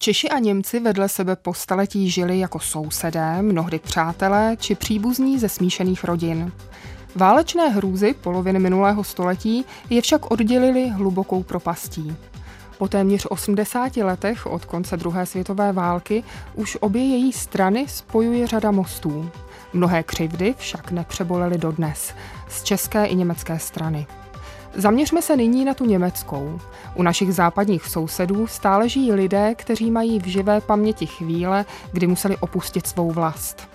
Češi a Němci vedle sebe po staletí žili jako sousedé, mnohdy přátelé či příbuzní ze smíšených rodin. Válečné hrůzy poloviny minulého století je však oddělili hlubokou propastí. Po téměř 80 letech od konce druhé světové války už obě její strany spojuje řada mostů. Mnohé křivdy však nepřebolely dodnes, z české i německé strany. Zaměřme se nyní na tu německou. U našich západních sousedů stále žijí lidé, kteří mají v živé paměti chvíle, kdy museli opustit svou vlast.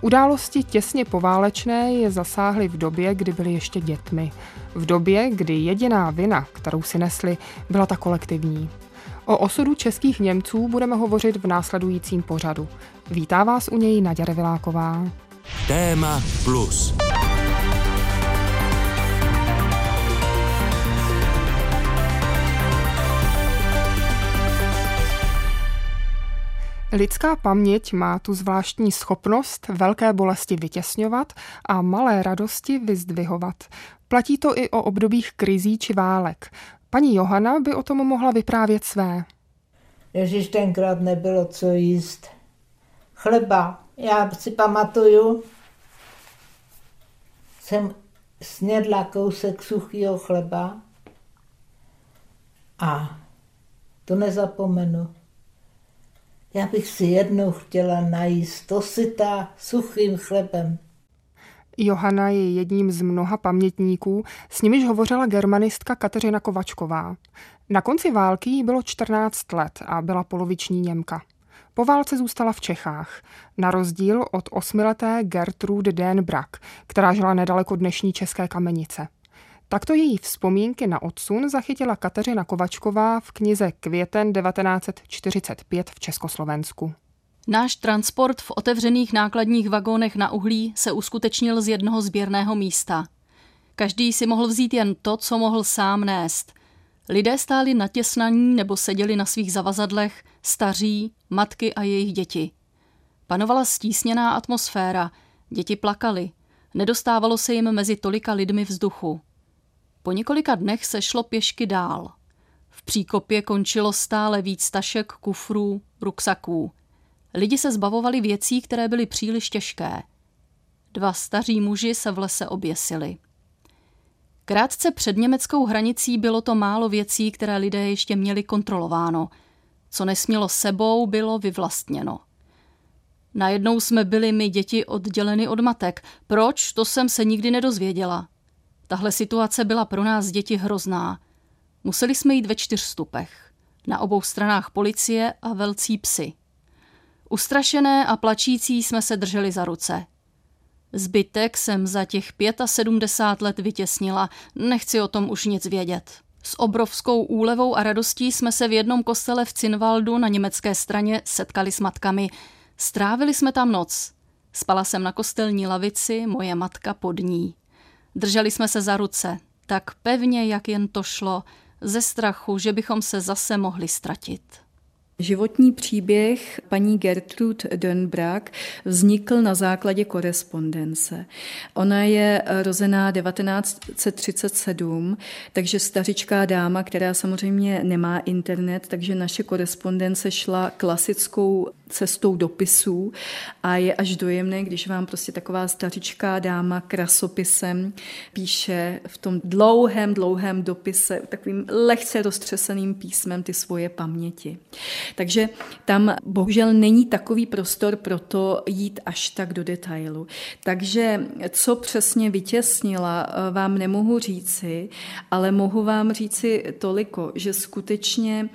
Události těsně poválečné je zasáhly v době, kdy byli ještě dětmi. V době, kdy jediná vina, kterou si nesli, byla ta kolektivní. O osudu českých Němců budeme hovořit v následujícím pořadu. Vítá vás u něj Naděra Viláková. Téma plus. Lidská paměť má tu zvláštní schopnost velké bolesti vytěsňovat a malé radosti vyzdvihovat. Platí to i o obdobích krizí či válek. Paní Johana by o tom mohla vyprávět své. Ježíš tenkrát nebylo co jíst. Chleba. Já si pamatuju, jsem snědla kousek suchého chleba a to nezapomenu. Já bych si jednou chtěla najíst to sytá suchým chlebem. Johana je jedním z mnoha pamětníků, s nimiž hovořila germanistka Kateřina Kovačková. Na konci války jí bylo 14 let a byla poloviční Němka. Po válce zůstala v Čechách, na rozdíl od osmileté Gertrude Denbrak, která žila nedaleko dnešní České kamenice. Takto její vzpomínky na odsun zachytila Kateřina Kovačková v knize Květen 1945 v Československu. Náš transport v otevřených nákladních vagónech na uhlí se uskutečnil z jednoho sběrného místa. Každý si mohl vzít jen to, co mohl sám nést. Lidé stáli natěsnaní nebo seděli na svých zavazadlech, staří, matky a jejich děti. Panovala stísněná atmosféra, děti plakali, nedostávalo se jim mezi tolika lidmi vzduchu. Po několika dnech se šlo pěšky dál. V příkopě končilo stále víc tašek, kufrů, ruksaků. Lidi se zbavovali věcí, které byly příliš těžké. Dva staří muži se v lese oběsili. Krátce před německou hranicí bylo to málo věcí, které lidé ještě měli kontrolováno. Co nesmělo sebou, bylo vyvlastněno. Najednou jsme byli my děti odděleny od matek. Proč, to jsem se nikdy nedozvěděla. Tahle situace byla pro nás děti hrozná. Museli jsme jít ve čtyřstupech. Na obou stranách policie a velcí psy. Ustrašené a plačící jsme se drželi za ruce. Zbytek jsem za těch 75 let vytěsnila, nechci o tom už nic vědět. S obrovskou úlevou a radostí jsme se v jednom kostele v Cinvaldu na německé straně setkali s matkami. Strávili jsme tam noc. Spala jsem na kostelní lavici, moje matka pod ní. Drželi jsme se za ruce, tak pevně, jak jen to šlo, ze strachu, že bychom se zase mohli ztratit. Životní příběh paní Gertrude Dönbrak vznikl na základě korespondence. Ona je rozená 1937, takže stařičká dáma, která samozřejmě nemá internet, takže naše korespondence šla klasickou cestou dopisů a je až dojemné, když vám prostě taková stařičká dáma krasopisem píše v tom dlouhém, dlouhém dopise takovým lehce roztřeseným písmem ty svoje paměti. Takže tam bohužel není takový prostor pro to jít až tak do detailu. Takže co přesně vytěsnila, eh, vám nemohu říci, ale mohu vám říci toliko, že skutečně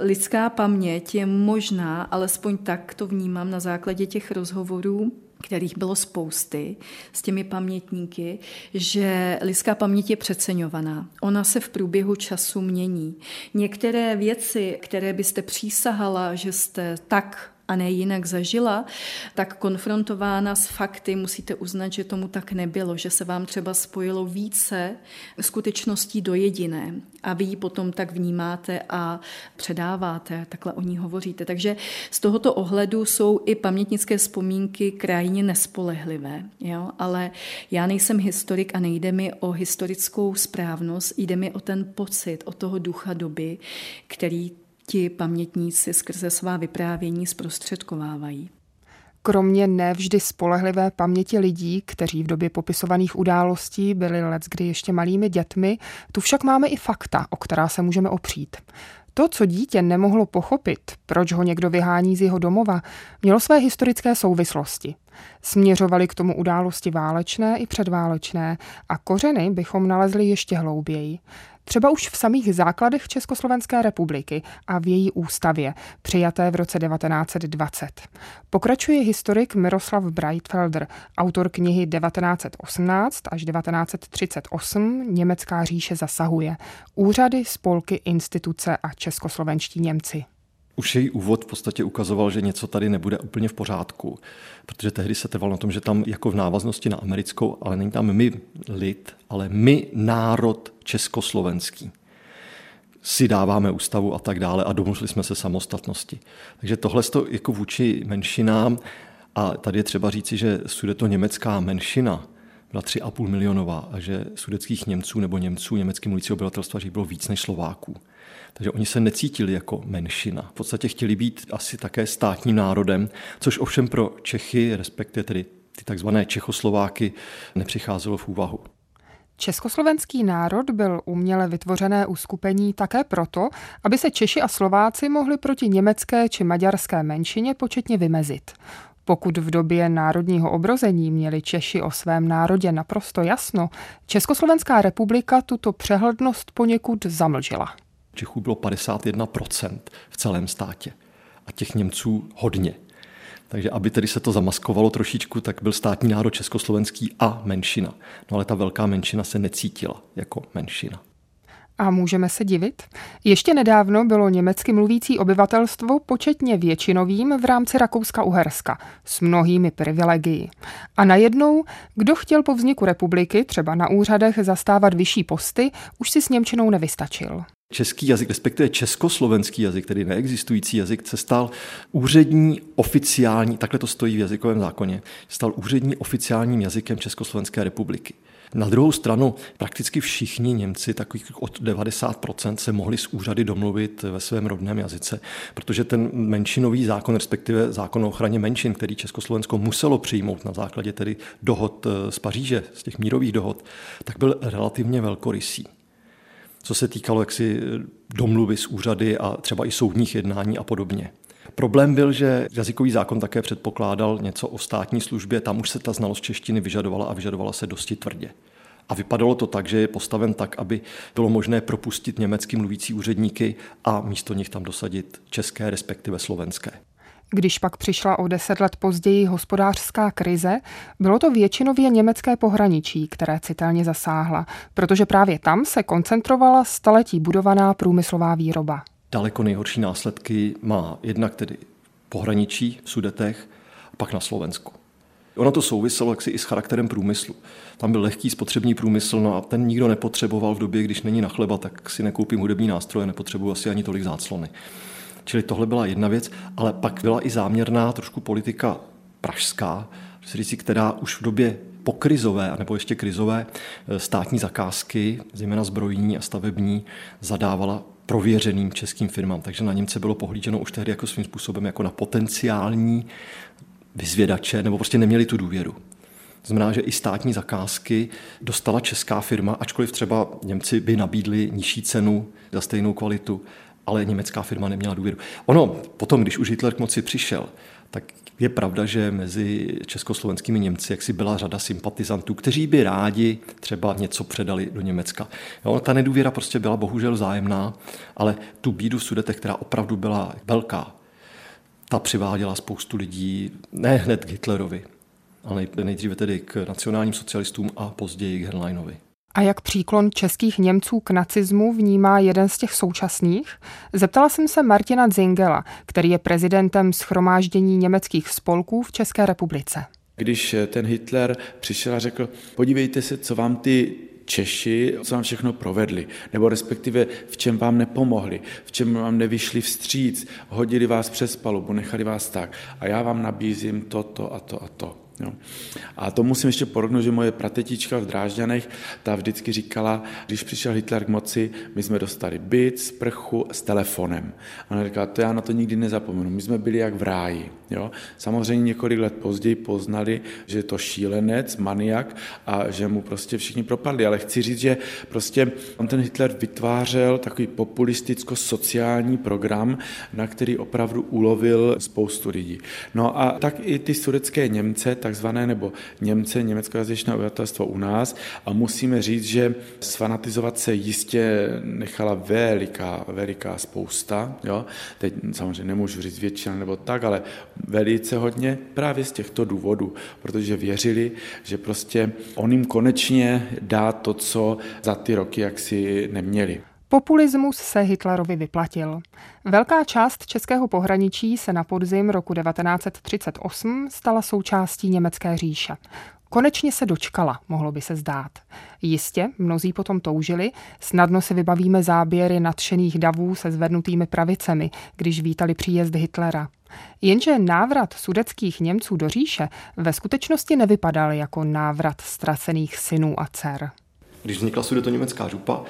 lidská paměť je možná, alespoň tak to vnímám na základě těch rozhovorů, kterých bylo spousty s těmi pamětníky, že lidská paměť je přeceňovaná. Ona se v průběhu času mění. Některé věci, které byste přísahala, že jste tak a ne jinak zažila, tak konfrontována s fakty musíte uznat, že tomu tak nebylo, že se vám třeba spojilo více skutečností do jediné a vy ji potom tak vnímáte a předáváte, takhle o ní hovoříte. Takže z tohoto ohledu jsou i pamětnické vzpomínky krajně nespolehlivé, jo? ale já nejsem historik a nejde mi o historickou správnost, jde mi o ten pocit, o toho ducha doby, který ti pamětníci skrze svá vyprávění zprostředkovávají. Kromě nevždy spolehlivé paměti lidí, kteří v době popisovaných událostí byli leckdy ještě malými dětmi, tu však máme i fakta, o která se můžeme opřít. To, co dítě nemohlo pochopit, proč ho někdo vyhání z jeho domova, mělo své historické souvislosti. Směřovaly k tomu události válečné i předválečné a kořeny bychom nalezli ještě hlouběji. Třeba už v samých základech Československé republiky a v její ústavě, přijaté v roce 1920. Pokračuje historik Miroslav Breitfelder, autor knihy 1918 až 1938 Německá říše zasahuje. Úřady, spolky, instituce a českoslovenští Němci. Už její úvod v podstatě ukazoval, že něco tady nebude úplně v pořádku, protože tehdy se trvalo na tom, že tam jako v návaznosti na americkou, ale není tam my lid, ale my národ československý si dáváme ústavu a tak dále a domluvili jsme se samostatnosti. Takže tohle to jako vůči menšinám a tady je třeba říci, že to německá menšina byla 3,5 milionová a že sudeckých Němců nebo Němců německy mluvící obyvatelstva bylo víc než Slováků. Takže oni se necítili jako menšina. V podstatě chtěli být asi také státním národem, což ovšem pro Čechy, respektive tedy ty takzvané Čechoslováky, nepřicházelo v úvahu. Československý národ byl uměle vytvořené uskupení také proto, aby se Češi a Slováci mohli proti německé či maďarské menšině početně vymezit. Pokud v době národního obrození měli Češi o svém národě naprosto jasno, Československá republika tuto přehlednost poněkud zamlžila. Čechů bylo 51% v celém státě a těch Němců hodně. Takže aby tedy se to zamaskovalo trošičku, tak byl státní národ československý a menšina. No ale ta velká menšina se necítila jako menšina. A můžeme se divit? Ještě nedávno bylo německy mluvící obyvatelstvo početně většinovým v rámci Rakouska-Uherska s mnohými privilegii. A najednou, kdo chtěl po vzniku republiky, třeba na úřadech, zastávat vyšší posty, už si s Němčinou nevystačil. Český jazyk, respektive československý jazyk, tedy neexistující jazyk, se stal úřední oficiální, takhle to stojí v jazykovém zákoně, stal úřední oficiálním jazykem Československé republiky. Na druhou stranu prakticky všichni Němci, takových od 90%, se mohli s úřady domluvit ve svém rodném jazyce, protože ten menšinový zákon, respektive zákon o ochraně menšin, který Československo muselo přijmout na základě tedy dohod eh, z Paříže, z těch mírových dohod, tak byl relativně velkorysý co se týkalo jaksi domluvy s úřady a třeba i soudních jednání a podobně. Problém byl, že jazykový zákon také předpokládal něco o státní službě, tam už se ta znalost češtiny vyžadovala a vyžadovala se dosti tvrdě. A vypadalo to tak, že je postaven tak, aby bylo možné propustit německy mluvící úředníky a místo nich tam dosadit české, respektive slovenské. Když pak přišla o deset let později hospodářská krize, bylo to většinově německé pohraničí, které citelně zasáhla, protože právě tam se koncentrovala staletí budovaná průmyslová výroba. Daleko nejhorší následky má jednak tedy pohraničí v Sudetech, a pak na Slovensku. Ono to souviselo jaksi i s charakterem průmyslu. Tam byl lehký spotřební průmysl, no a ten nikdo nepotřeboval v době, když není na chleba, tak si nekoupím hudební nástroje, nepotřebuji asi ani tolik záclony. Čili tohle byla jedna věc, ale pak byla i záměrná trošku politika pražská, která už v době pokrizové, nebo ještě krizové eh, státní zakázky, zejména zbrojní a stavební, zadávala prověřeným českým firmám. Takže na Němce bylo pohlíženo už tehdy jako svým způsobem jako na potenciální vyzvědače, nebo prostě neměli tu důvěru. Znamená, že i státní zakázky dostala česká firma, ačkoliv třeba Němci by nabídli nižší cenu za stejnou kvalitu, ale německá firma neměla důvěru. Ono potom, když už Hitler k moci přišel, tak je pravda, že mezi československými Němci jaksi byla řada sympatizantů, kteří by rádi třeba něco předali do Německa. Jo, ta nedůvěra prostě byla bohužel zájemná, ale tu bídu v Sudetech, která opravdu byla velká, ta přiváděla spoustu lidí, ne hned k Hitlerovi, ale nejdříve tedy k nacionálním socialistům a později k Hernleinovi. A jak příklon českých Němců k nacismu vnímá jeden z těch současných? Zeptala jsem se Martina Zingela, který je prezidentem schromáždění německých spolků v České republice. Když ten Hitler přišel a řekl, podívejte se, co vám ty Češi, co vám všechno provedli, nebo respektive v čem vám nepomohli, v čem vám nevyšli vstříc, hodili vás přes palubu, nechali vás tak a já vám nabízím toto a to a to. Jo. A to musím ještě porovnat, že moje pratetička v Drážďanech, ta vždycky říkala, když přišel Hitler k moci, my jsme dostali byt, sprchu s telefonem. A ona říkala, to já na to nikdy nezapomenu, my jsme byli jak v ráji. Jo. Samozřejmě několik let později poznali, že je to šílenec, maniak a že mu prostě všichni propadli. Ale chci říct, že prostě on ten Hitler vytvářel takový populisticko-sociální program, na který opravdu ulovil spoustu lidí. No a tak i ty sudecké Němce, takzvané, nebo Němce, německojazyčné obyvatelstvo u nás a musíme říct, že sfanatizovat se jistě nechala veliká, veliká spousta, jo? teď samozřejmě nemůžu říct většina nebo tak, ale velice hodně právě z těchto důvodů, protože věřili, že prostě on jim konečně dá to, co za ty roky jaksi neměli. Populismus se Hitlerovi vyplatil. Velká část českého pohraničí se na podzim roku 1938 stala součástí německé říše. Konečně se dočkala, mohlo by se zdát. Jistě, mnozí potom toužili, snadno si vybavíme záběry nadšených davů se zvednutými pravicemi, když vítali příjezd Hitlera. Jenže návrat sudeckých Němců do říše ve skutečnosti nevypadal jako návrat ztracených synů a dcer. Když vznikla německá župa,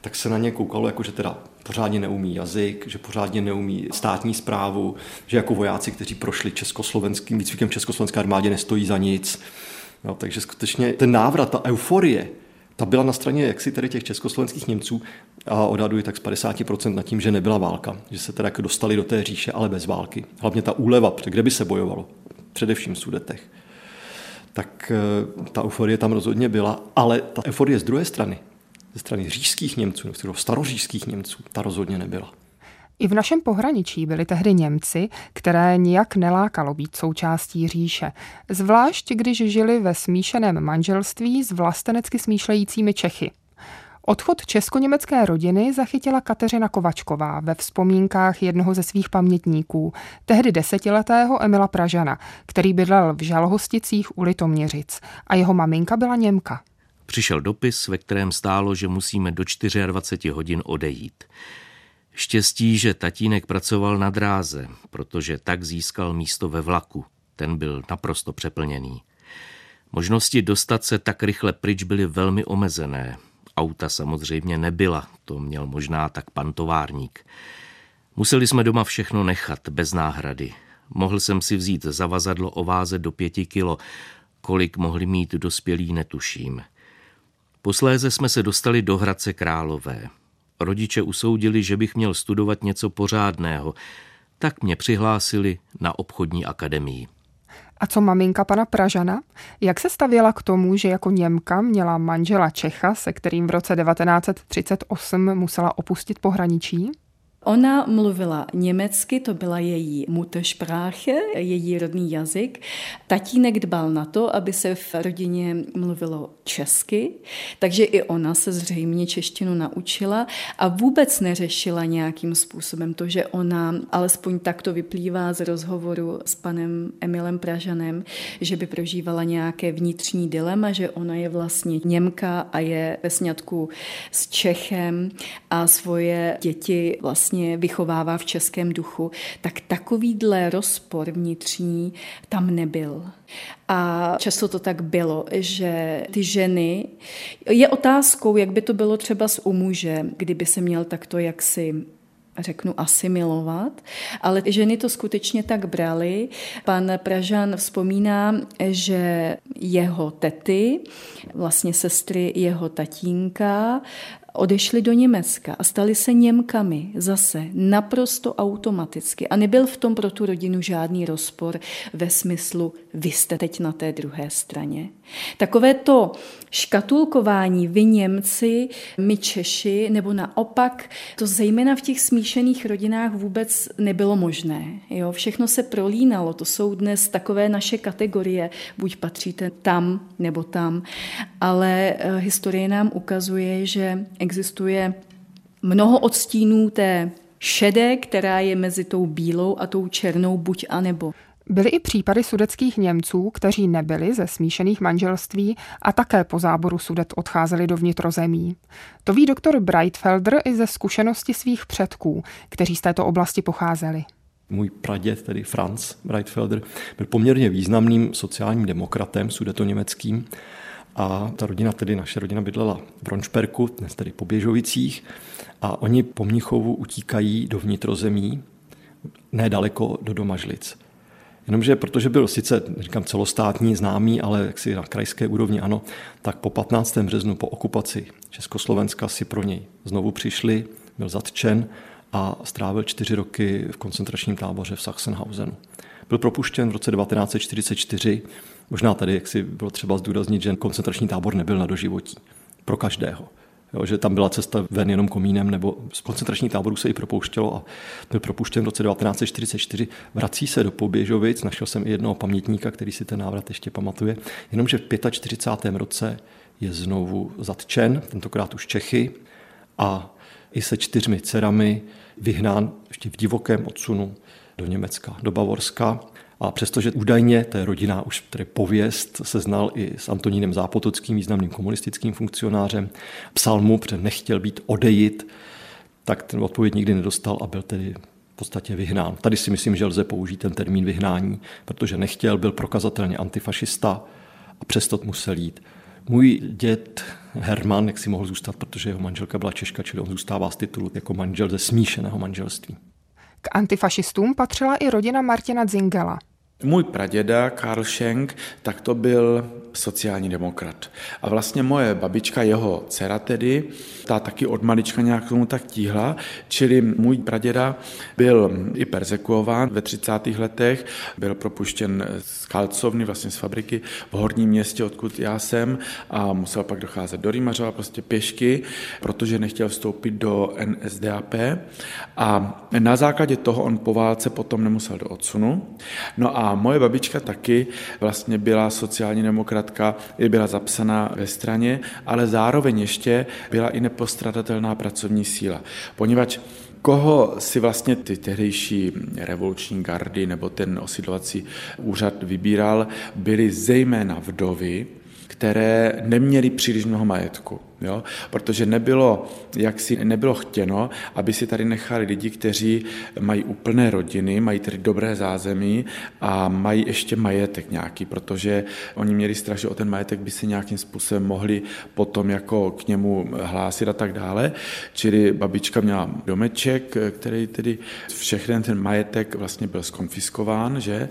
tak se na ně koukalo, jako že teda pořádně neumí jazyk, že pořádně neumí státní zprávu, že jako vojáci, kteří prošli československým výcvikem československé armádě, nestojí za nic. No, takže skutečně ten návrat, ta euforie, ta byla na straně jaksi tady těch československých Němců a odhaduji tak z 50% nad tím, že nebyla válka, že se teda jako dostali do té říše, ale bez války. Hlavně ta úleva, kde by se bojovalo, především v Sudetech. Tak eh, ta euforie tam rozhodně byla, ale ta euforie z druhé strany, ze strany říšských Němců, nebo staroříšských Němců, ta rozhodně nebyla. I v našem pohraničí byli tehdy Němci, které nijak nelákalo být součástí říše, zvlášť když žili ve smíšeném manželství s vlastenecky smýšlejícími Čechy. Odchod česko-německé rodiny zachytila Kateřina Kovačková ve vzpomínkách jednoho ze svých pamětníků, tehdy desetiletého Emila Pražana, který bydlel v Žalhosticích u Litoměřic a jeho maminka byla Němka. Přišel dopis, ve kterém stálo, že musíme do 24 hodin odejít. Štěstí, že tatínek pracoval na dráze, protože tak získal místo ve vlaku. Ten byl naprosto přeplněný. Možnosti dostat se tak rychle pryč byly velmi omezené. Auta samozřejmě nebyla, to měl možná tak pan továrník. Museli jsme doma všechno nechat, bez náhrady. Mohl jsem si vzít zavazadlo o váze do pěti kilo, kolik mohli mít dospělí netuším. Posléze jsme se dostali do Hradce Králové. Rodiče usoudili, že bych měl studovat něco pořádného, tak mě přihlásili na obchodní akademii. A co maminka pana Pražana? Jak se stavěla k tomu, že jako Němka měla manžela Čecha, se kterým v roce 1938 musela opustit pohraničí? Ona mluvila německy, to byla její Muttersprache, její rodný jazyk. Tatínek dbal na to, aby se v rodině mluvilo česky, takže i ona se zřejmě češtinu naučila a vůbec neřešila nějakým způsobem to, že ona, alespoň tak to vyplývá z rozhovoru s panem Emilem Pražanem, že by prožívala nějaké vnitřní dilema, že ona je vlastně Němka a je ve sňatku s Čechem a svoje děti vlastně vlastně vychovává v českém duchu, tak takovýhle rozpor vnitřní tam nebyl. A často to tak bylo, že ty ženy, je otázkou, jak by to bylo třeba s u muže, kdyby se měl takto jaksi řeknu, asimilovat, ale ženy to skutečně tak brali. Pan Pražan vzpomíná, že jeho tety, vlastně sestry jeho tatínka, odešli do Německa a stali se Němkami zase naprosto automaticky. A nebyl v tom pro tu rodinu žádný rozpor ve smyslu, vy jste teď na té druhé straně. Takové to škatulkování, vy Němci, my Češi, nebo naopak, to zejména v těch smíšených rodinách vůbec nebylo možné. Jo? Všechno se prolínalo, to jsou dnes takové naše kategorie, buď patříte tam nebo tam, ale eh, historie nám ukazuje, že existuje mnoho odstínů té šedé, která je mezi tou bílou a tou černou buď a nebo. Byly i případy sudeckých Němců, kteří nebyli ze smíšených manželství a také po záboru sudet odcházeli do vnitrozemí. To ví doktor Breitfelder i ze zkušenosti svých předků, kteří z této oblasti pocházeli. Můj praděd, tedy Franz Breitfelder, byl poměrně významným sociálním demokratem sudeto-německým a ta rodina, tedy naše rodina bydlela v Bronšperku, dnes tedy po Běžovicích a oni po Mnichovu utíkají do vnitrozemí, nedaleko do Domažlic. Jenomže protože byl sice, říkám, celostátní známý, ale jaksi na krajské úrovni ano, tak po 15. březnu, po okupaci Československa si pro něj znovu přišli, byl zatčen a strávil čtyři roky v koncentračním táboře v Sachsenhausenu. Byl propuštěn v roce 1944, možná tady, jak si bylo třeba zdůraznit, že koncentrační tábor nebyl na doživotí. Pro každého. Jo, že tam byla cesta ven jenom komínem, nebo z koncentrační táboru se i propouštělo a byl propuštěn v roce 1944. Vrací se do Poběžovic, našel jsem i jednoho pamětníka, který si ten návrat ještě pamatuje, jenomže v 45. roce je znovu zatčen, tentokrát už Čechy, a i se čtyřmi dcerami vyhnán ještě v divokém odsunu do Německa, do Bavorska. A přestože údajně, je rodina už tedy pověst, se znal i s Antonínem Zápotockým, významným komunistickým funkcionářem, psal mu, protože nechtěl být odejit, tak ten odpověď nikdy nedostal a byl tedy v podstatě vyhnán. Tady si myslím, že lze použít ten termín vyhnání, protože nechtěl, byl prokazatelně antifašista a přesto musel jít. Můj děd Herman, jak si mohl zůstat, protože jeho manželka byla Češka, čili on zůstává z titulu jako manžel ze smíšeného manželství. K antifašistům patřila i rodina Martina Zingela. Můj praděda Karl Schenk, tak to byl sociální demokrat. A vlastně moje babička, jeho dcera tedy, ta taky od malička nějak tomu tak tíhla, čili můj praděda byl i persekuován ve 30. letech, byl propuštěn z kalcovny, vlastně z fabriky v Horním městě, odkud já jsem a musel pak docházet do Rýmařova prostě pěšky, protože nechtěl vstoupit do NSDAP a na základě toho on po válce potom nemusel do odsunu. No a moje babička taky vlastně byla sociální demokratka, i byla zapsaná ve straně, ale zároveň ještě byla i nepostradatelná pracovní síla. Poněvadž koho si vlastně ty tehdejší revoluční gardy nebo ten osidlovací úřad vybíral, byly zejména vdovy, které neměly příliš mnoho majetku. Jo? Protože nebylo, jak si nebylo chtěno, aby si tady nechali lidi, kteří mají úplné rodiny, mají tedy dobré zázemí a mají ještě majetek nějaký, protože oni měli strach, že o ten majetek by se nějakým způsobem mohli potom jako k němu hlásit a tak dále. Čili babička měla domeček, který tedy všechny ten majetek vlastně byl skonfiskován, že?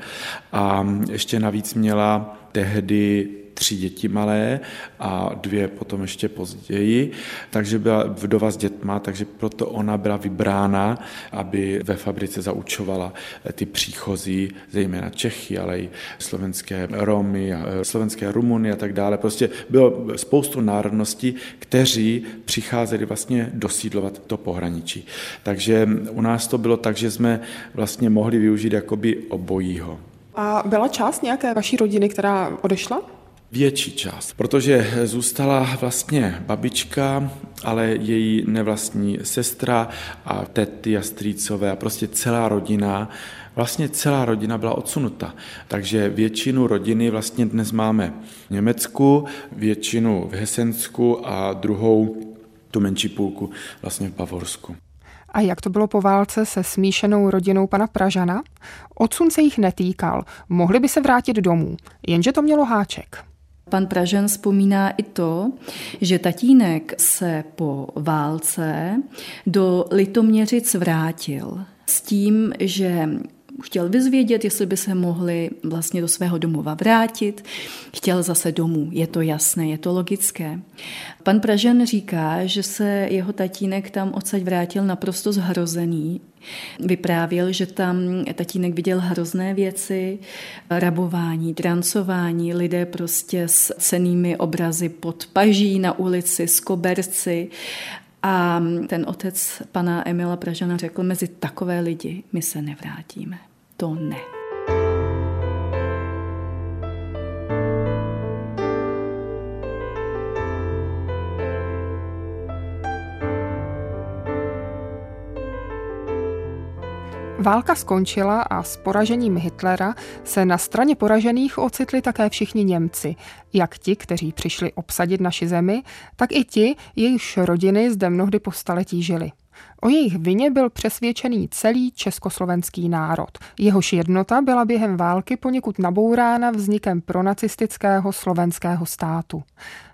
A ještě navíc měla tehdy tři děti malé a dvě potom ještě později, takže byla vdova s dětma, takže proto ona byla vybrána, aby ve fabrice zaučovala ty příchozí, zejména Čechy, ale i slovenské Romy, a e, slovenské Rumuny a tak dále. Prostě bylo spoustu národností, kteří přicházeli vlastně dosídlovat to pohraničí. Takže u nás to bylo tak, že jsme vlastně mohli využít jakoby obojího. A byla část nějaké vaší rodiny, která odešla? Větší část, protože zůstala vlastně babička, ale její nevlastní sestra a tety a strýcové a prostě celá rodina, vlastně celá rodina byla odsunuta. Takže většinu rodiny vlastně dnes máme v Německu, většinu v Hesensku a druhou, tu menší půlku, vlastně v Bavorsku. A jak to bylo po válce se smíšenou rodinou pana Pražana? Odsun se jich netýkal, mohli by se vrátit domů, jenže to mělo háček. Pan Pražen vzpomíná i to, že tatínek se po válce do Litoměřic vrátil s tím, že chtěl vyzvědět, jestli by se mohli vlastně do svého domova vrátit. Chtěl zase domů, je to jasné, je to logické. Pan Pražen říká, že se jeho tatínek tam odsaď vrátil naprosto zhrozený. Vyprávěl, že tam tatínek viděl hrozné věci, rabování, drancování, lidé prostě s cenými obrazy pod paží na ulici, s koberci a ten otec pana Emila Pražana řekl, mezi takové lidi my se nevrátíme. To ne. Válka skončila a s poražením Hitlera se na straně poražených ocitli také všichni Němci, jak ti, kteří přišli obsadit naši zemi, tak i ti, jejichž rodiny zde mnohdy po staletí žili. O jejich vině byl přesvědčený celý československý národ. Jehož jednota byla během války poněkud nabourána vznikem pronacistického slovenského státu.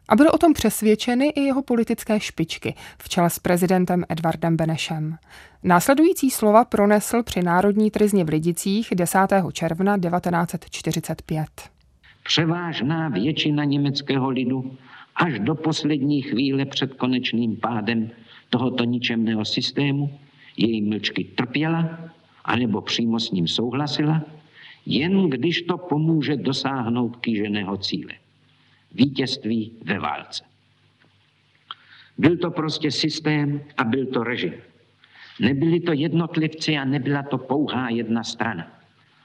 A byly o tom přesvědčeny i jeho politické špičky, v čele s prezidentem Edvardem Benešem. Následující slova pronesl při Národní trizně v Lidicích 10. června 1945. Převážná většina německého lidu až do poslední chvíle před konečným pádem tohoto ničemného systému její mlčky trpěla, anebo přímo s ním souhlasila, jen když to pomůže dosáhnout kýženého cíle. Vítězství ve válce. Byl to prostě systém a byl to režim. Nebyli to jednotlivci a nebyla to pouhá jedna strana.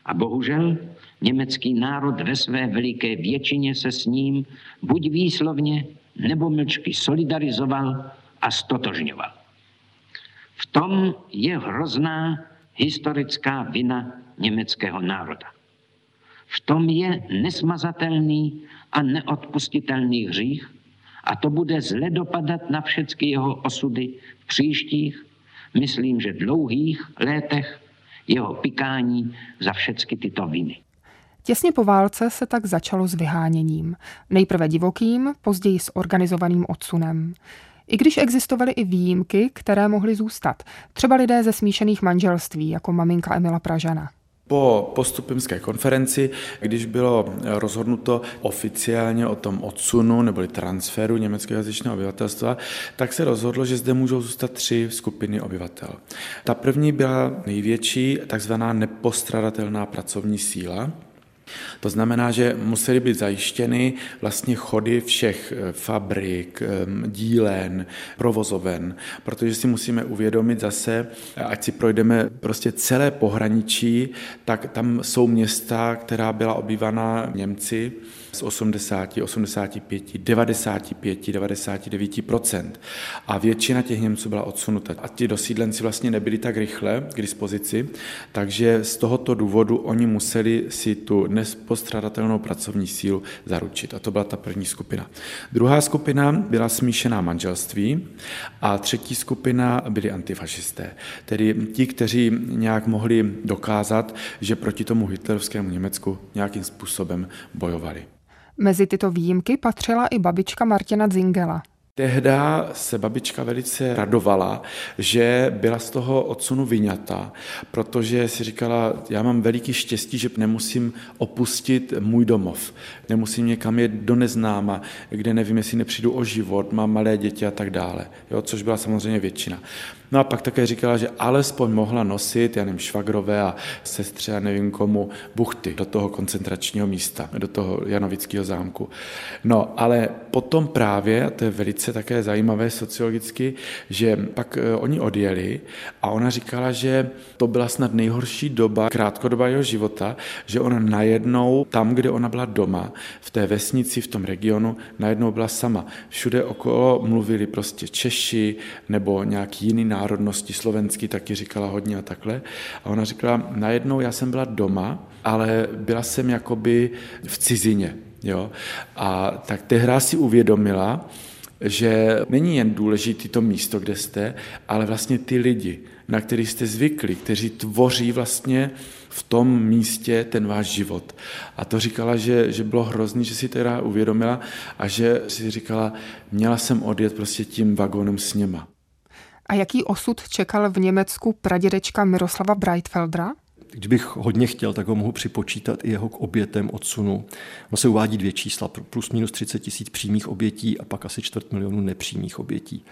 A bohužel německý národ ve své veliké většině se s ním buď výslovně nebo mlčky solidarizoval a stotožňoval. V tom je hrozná historická vina německého národa. V tom je nesmazatelný a neodpustitelný hřích a to bude zle dopadat na všechny jeho osudy v příštích, myslím, že dlouhých létech jeho pikání za všechny tyto viny. Těsně po válce se tak začalo s vyháněním. Nejprve divokým, později s organizovaným odsunem. I když existovaly i výjimky, které mohly zůstat. Třeba lidé ze smíšených manželství, jako maminka Emila Pražana. Po postupimské konferenci, když bylo rozhodnuto oficiálně o tom odsunu neboli transferu německého jazyčného obyvatelstva, tak se rozhodlo, že zde můžou zůstat tři skupiny obyvatel. Ta první byla největší, takzvaná nepostradatelná pracovní síla, to znamená, že musely být zajištěny vlastně chody všech eh, fabrik, eh, dílen, provozoven, protože si musíme uvědomit zase, ať si projdeme prostě celé pohraničí, tak tam jsou města, která byla obývaná Němci, z 80, 85, 95, 99% A většina těch Němců byla odsunuta. A ti dosídlenci vlastně nebyli tak rychle k dispozici, takže z tohoto důvodu oni museli si tu nespostradatelnou pracovní sílu zaručit. A to byla ta první skupina. Druhá skupina byla smíšená manželství a třetí skupina byli antifašisté, tedy ti, kteří nějak mohli dokázat, že proti tomu hitlerovskému Německu nějakým způsobem bojovali. Mezi tyto výjimky patřila i babička Martina Zingela. Tehda se babička velice radovala, že byla z toho odsunu vyňata, protože si říkala, já mám veliký štěstí, že nemusím opustit můj domov, nemusím někam jet do neznáma, kde nevím, jestli nepřijdu o život, mám malé děti a tak dále, jo, což byla samozřejmě většina. No a pak také říkala, že alespoň mohla nosit, já nevím, švagrové a sestře a nevím komu, buchty do toho koncentračního místa, do toho Janovického zámku. No, ale potom právě, a to je velice také zajímavé sociologicky, že pak eh, oni odjeli a ona říkala, že to byla snad nejhorší doba krátkodoba jeho života, že ona najednou, tam, kde ona byla doma, v té vesnici, v tom regionu, najednou byla sama. Všude okolo mluvili prostě Češi nebo nějaký jiný národ, národnosti, slovenský taky říkala hodně a takhle. A ona říkala, najednou já jsem byla doma, ale byla jsem jakoby v cizině. Jo? A tak tehdy si uvědomila, že není jen důležitý to místo, kde jste, ale vlastně ty lidi, na který jste zvykli, kteří tvoří vlastně v tom místě ten váš život. A to říkala, že, že bylo hrozný, že si teda uvědomila a že si říkala, měla jsem odjet prostě tím vagónem s něma. A jaký osud čekal v Německu pradědečka Miroslava Breitfeldra? Když bych hodně chtěl, tak ho mohu připočítat i jeho k obětem odsunu. No se uvádí dvě čísla, plus minus 30 tisíc přímých obětí a pak asi čtvrt milionu nepřímých obětí.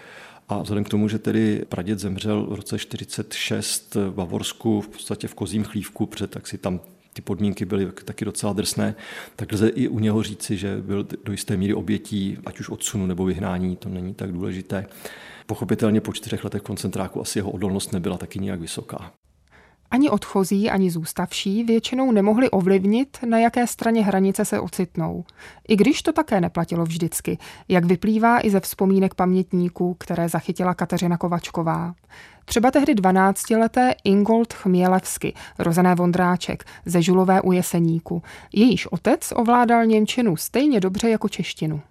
A vzhledem k tomu, že tedy praděd zemřel v roce 46 v Bavorsku, v podstatě v kozím chlívku, protože tak si tam ty podmínky byly taky docela drsné, tak lze i u něho říci, že byl do jisté míry obětí, ať už odsunu nebo vyhnání, to není tak důležité. Pochopitelně po čtyřech letech koncentráku asi jeho odolnost nebyla taky nijak vysoká. Ani odchozí, ani zůstavší většinou nemohli ovlivnit, na jaké straně hranice se ocitnou. I když to také neplatilo vždycky, jak vyplývá i ze vzpomínek pamětníků, které zachytila Kateřina Kovačková. Třeba tehdy 12-leté Ingold Chmělevsky, rozené Vondráček, ze Žulové u Jeseníku. Jejíž otec ovládal Němčinu stejně dobře jako češtinu.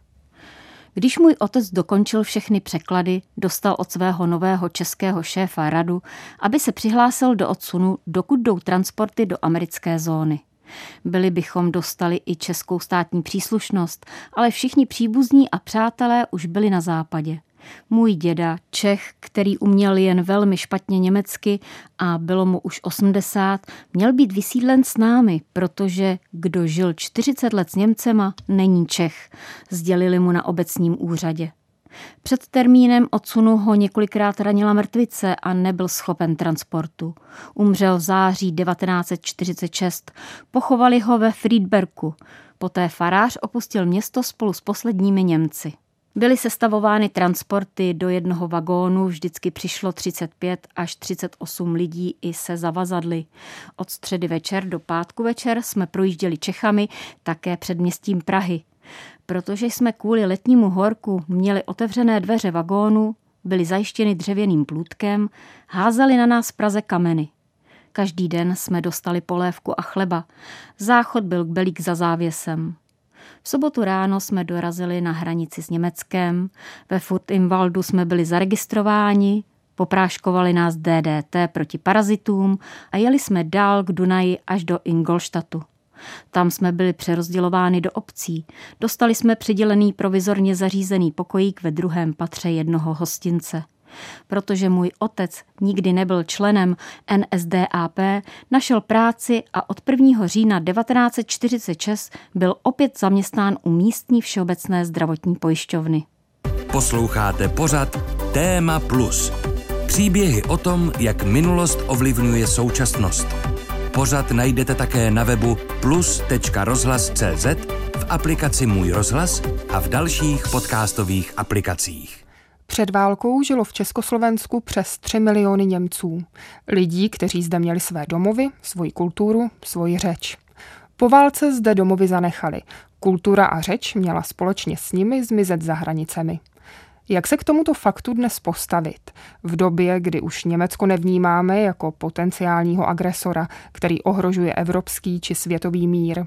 Když můj otec dokončil všechny překlady, dostal od svého nového českého šéfa radu, aby se přihlásil do odsunu, dokud jdou transporty do americké zóny. Byli bychom dostali i českou státní příslušnost, ale všichni příbuzní a přátelé už byli na západě. Můj děda, Čech, který uměl jen velmi špatně německy a bylo mu už 80, měl být vysídlen s námi, protože kdo žil 40 let s Němcema, není Čech, sdělili mu na obecním úřadě. Před termínem odsunu ho několikrát ranila mrtvice a nebyl schopen transportu. Umřel v září 1946. Pochovali ho ve Friedbergu. Poté farář opustil město spolu s posledními Němci. Byly sestavovány transporty do jednoho vagónu, vždycky přišlo 35 až 38 lidí i se zavazadly. Od středy večer do pátku večer jsme projížděli Čechami, také předměstím Prahy. Protože jsme kvůli letnímu horku měli otevřené dveře vagónu, byly zajištěny dřevěným plůtkem, házeli na nás v Praze kameny. Každý den jsme dostali polévku a chleba. Záchod byl belík za závěsem. V sobotu ráno jsme dorazili na hranici s Německem, ve Furtimwaldu jsme byli zaregistrováni, popráškovali nás DDT proti parazitům a jeli jsme dál k Dunaji až do Ingolštatu. Tam jsme byli přerozdělováni do obcí. Dostali jsme přidělený provizorně zařízený pokojík ve druhém patře jednoho hostince. Protože můj otec nikdy nebyl členem NSDAP, našel práci a od 1. října 1946 byl opět zaměstnán u místní všeobecné zdravotní pojišťovny. Posloucháte pořad Téma Plus. Příběhy o tom, jak minulost ovlivňuje současnost. Pořad najdete také na webu plus.rozhlas.cz, v aplikaci Můj rozhlas a v dalších podcastových aplikacích. Před válkou žilo v Československu přes 3 miliony Němců. Lidí, kteří zde měli své domovy, svoji kulturu, svoji řeč. Po válce zde domovy zanechali. Kultura a řeč měla společně s nimi zmizet za hranicemi. Jak se k tomuto faktu dnes postavit? V době, kdy už Německo nevnímáme jako potenciálního agresora, který ohrožuje evropský či světový mír.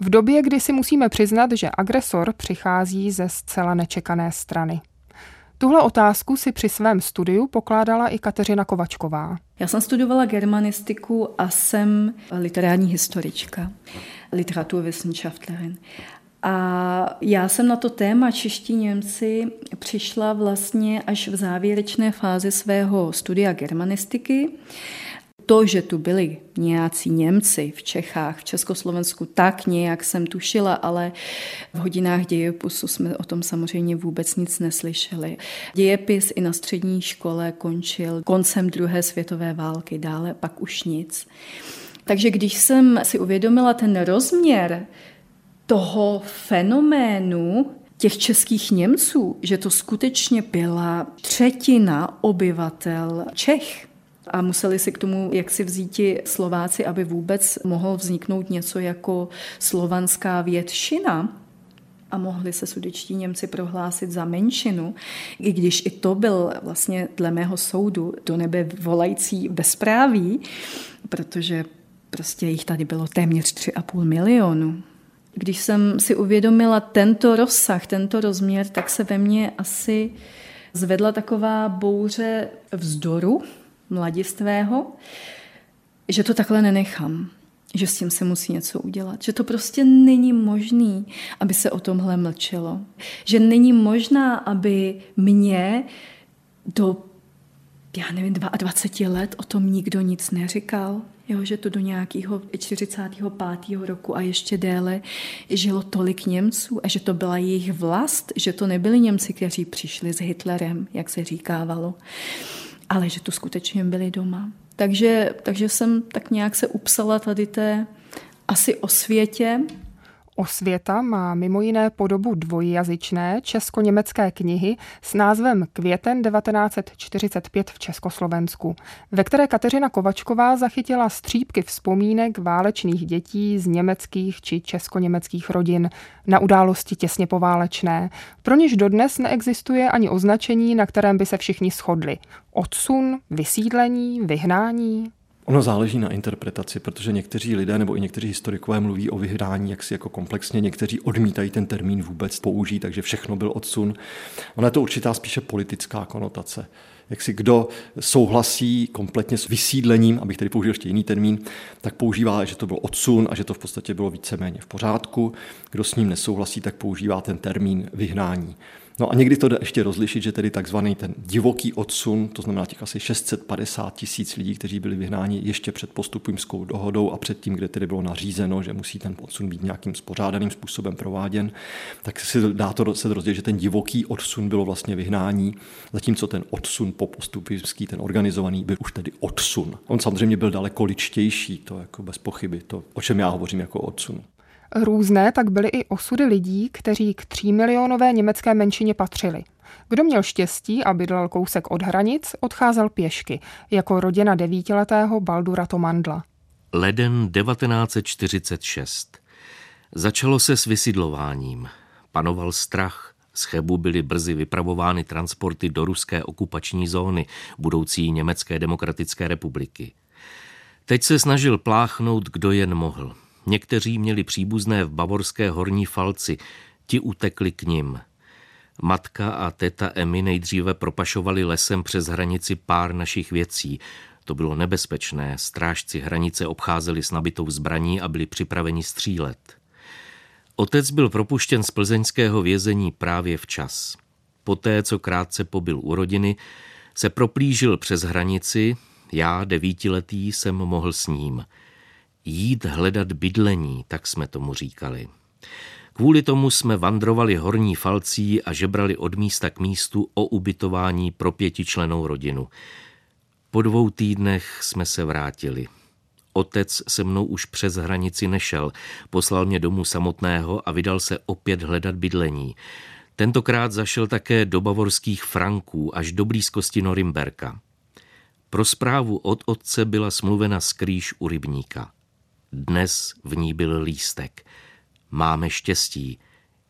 V době, kdy si musíme přiznat, že agresor přichází ze zcela nečekané strany. Tuhle otázku si při svém studiu pokládala i Kateřina Kovačková. Já jsem studovala germanistiku a jsem literární historička, literaturwissenschaftlerin. A já jsem na to téma čeští Němci přišla vlastně až v závěrečné fázi svého studia germanistiky. To, že tu byli nějací Němci v Čechách, v Československu, tak nějak jsem tušila, ale v hodinách dějepisu jsme o tom samozřejmě vůbec nic neslyšeli. Dějepis i na střední škole končil koncem druhé světové války, dále pak už nic. Takže když jsem si uvědomila ten rozměr toho fenoménu těch českých Němců, že to skutečně byla třetina obyvatel Čech. A museli si k tomu jak si vzít Slováci, aby vůbec mohl vzniknout něco jako slovanská většina, a mohli se sudečtí Němci prohlásit za menšinu, i když i to byl vlastně dle mého soudu do nebe volající bezpráví, protože prostě jich tady bylo téměř 3,5 milionu. Když jsem si uvědomila tento rozsah, tento rozměr, tak se ve mně asi zvedla taková bouře vzdoru mladistvého, že to takhle nenechám, že s tím se musí něco udělat, že to prostě není možný, aby se o tomhle mlčelo, že není možná, aby mě do já nevím, 22 let o tom nikdo nic neříkal, jo, že to do nějakého 45. roku a ještě déle žilo tolik Němců a že to byla jejich vlast, že to nebyli Němci, kteří přišli s Hitlerem, jak se říkávalo, ale že tu skutečně byli doma. Takže, takže jsem tak nějak se upsala tady té asi o světě, Osvěta má mimo jiné podobu dvojjazyčné česko-německé knihy s názvem Květen 1945 v Československu, ve které Kateřina Kovačková zachytila střípky vzpomínek válečných dětí z německých či česko-německých rodin na události těsně poválečné, pro něž dodnes neexistuje ani označení, na kterém by se všichni shodli. Odsun, vysídlení, vyhnání, Ono záleží na interpretaci, protože někteří lidé nebo i někteří historikové mluví o vyhrání jaksi jako komplexně, někteří odmítají ten termín vůbec použít, takže všechno byl odsun. Ona je to určitá spíše politická konotace. Jak si kdo souhlasí kompletně s vysídlením, abych tady použil ještě jiný termín, tak používá, že to byl odsun a že to v podstatě bylo víceméně v pořádku. Kdo s ním nesouhlasí, tak používá ten termín vyhnání. No a někdy to jde ještě rozlišit, že tedy takzvaný ten divoký odsun, to znamená těch asi 650 tisíc lidí, kteří byli vyhnáni ještě před postupimskou dohodou a před tím, kde tedy bylo nařízeno, že musí ten odsun být nějakým spořádaným způsobem prováděn, tak se dá to se rozdělit, že ten divoký odsun bylo vlastně vyhnání, zatímco ten odsun po postupimský, ten organizovaný, byl už tedy odsun. On samozřejmě byl daleko ličtější, to jako bez pochyby, to, o čem já hovořím jako odsun. Různé tak byly i osudy lidí, kteří k třímilionové německé menšině patřili. Kdo měl štěstí a bydlel kousek od hranic, odcházel pěšky, jako rodina devítiletého Baldura Tomandla. Leden 1946. Začalo se s vysidlováním. Panoval strach. Z Chebu byly brzy vypravovány transporty do ruské okupační zóny, budoucí Německé demokratické republiky. Teď se snažil pláchnout, kdo jen mohl. Někteří měli příbuzné v bavorské horní falci, ti utekli k ním. Matka a teta Emy nejdříve propašovali lesem přes hranici pár našich věcí. To bylo nebezpečné, strážci hranice obcházeli s nabitou zbraní a byli připraveni střílet. Otec byl propuštěn z plzeňského vězení právě včas. Poté, co krátce pobyl u rodiny, se proplížil přes hranici, já, devítiletý, jsem mohl s ním – jít hledat bydlení, tak jsme tomu říkali. Kvůli tomu jsme vandrovali horní falcí a žebrali od místa k místu o ubytování pro pětičlenou rodinu. Po dvou týdnech jsme se vrátili. Otec se mnou už přes hranici nešel, poslal mě domů samotného a vydal se opět hledat bydlení. Tentokrát zašel také do bavorských Franků až do blízkosti Norimberka. Pro zprávu od otce byla smluvena skrýž u rybníka. Dnes v ní byl lístek. Máme štěstí.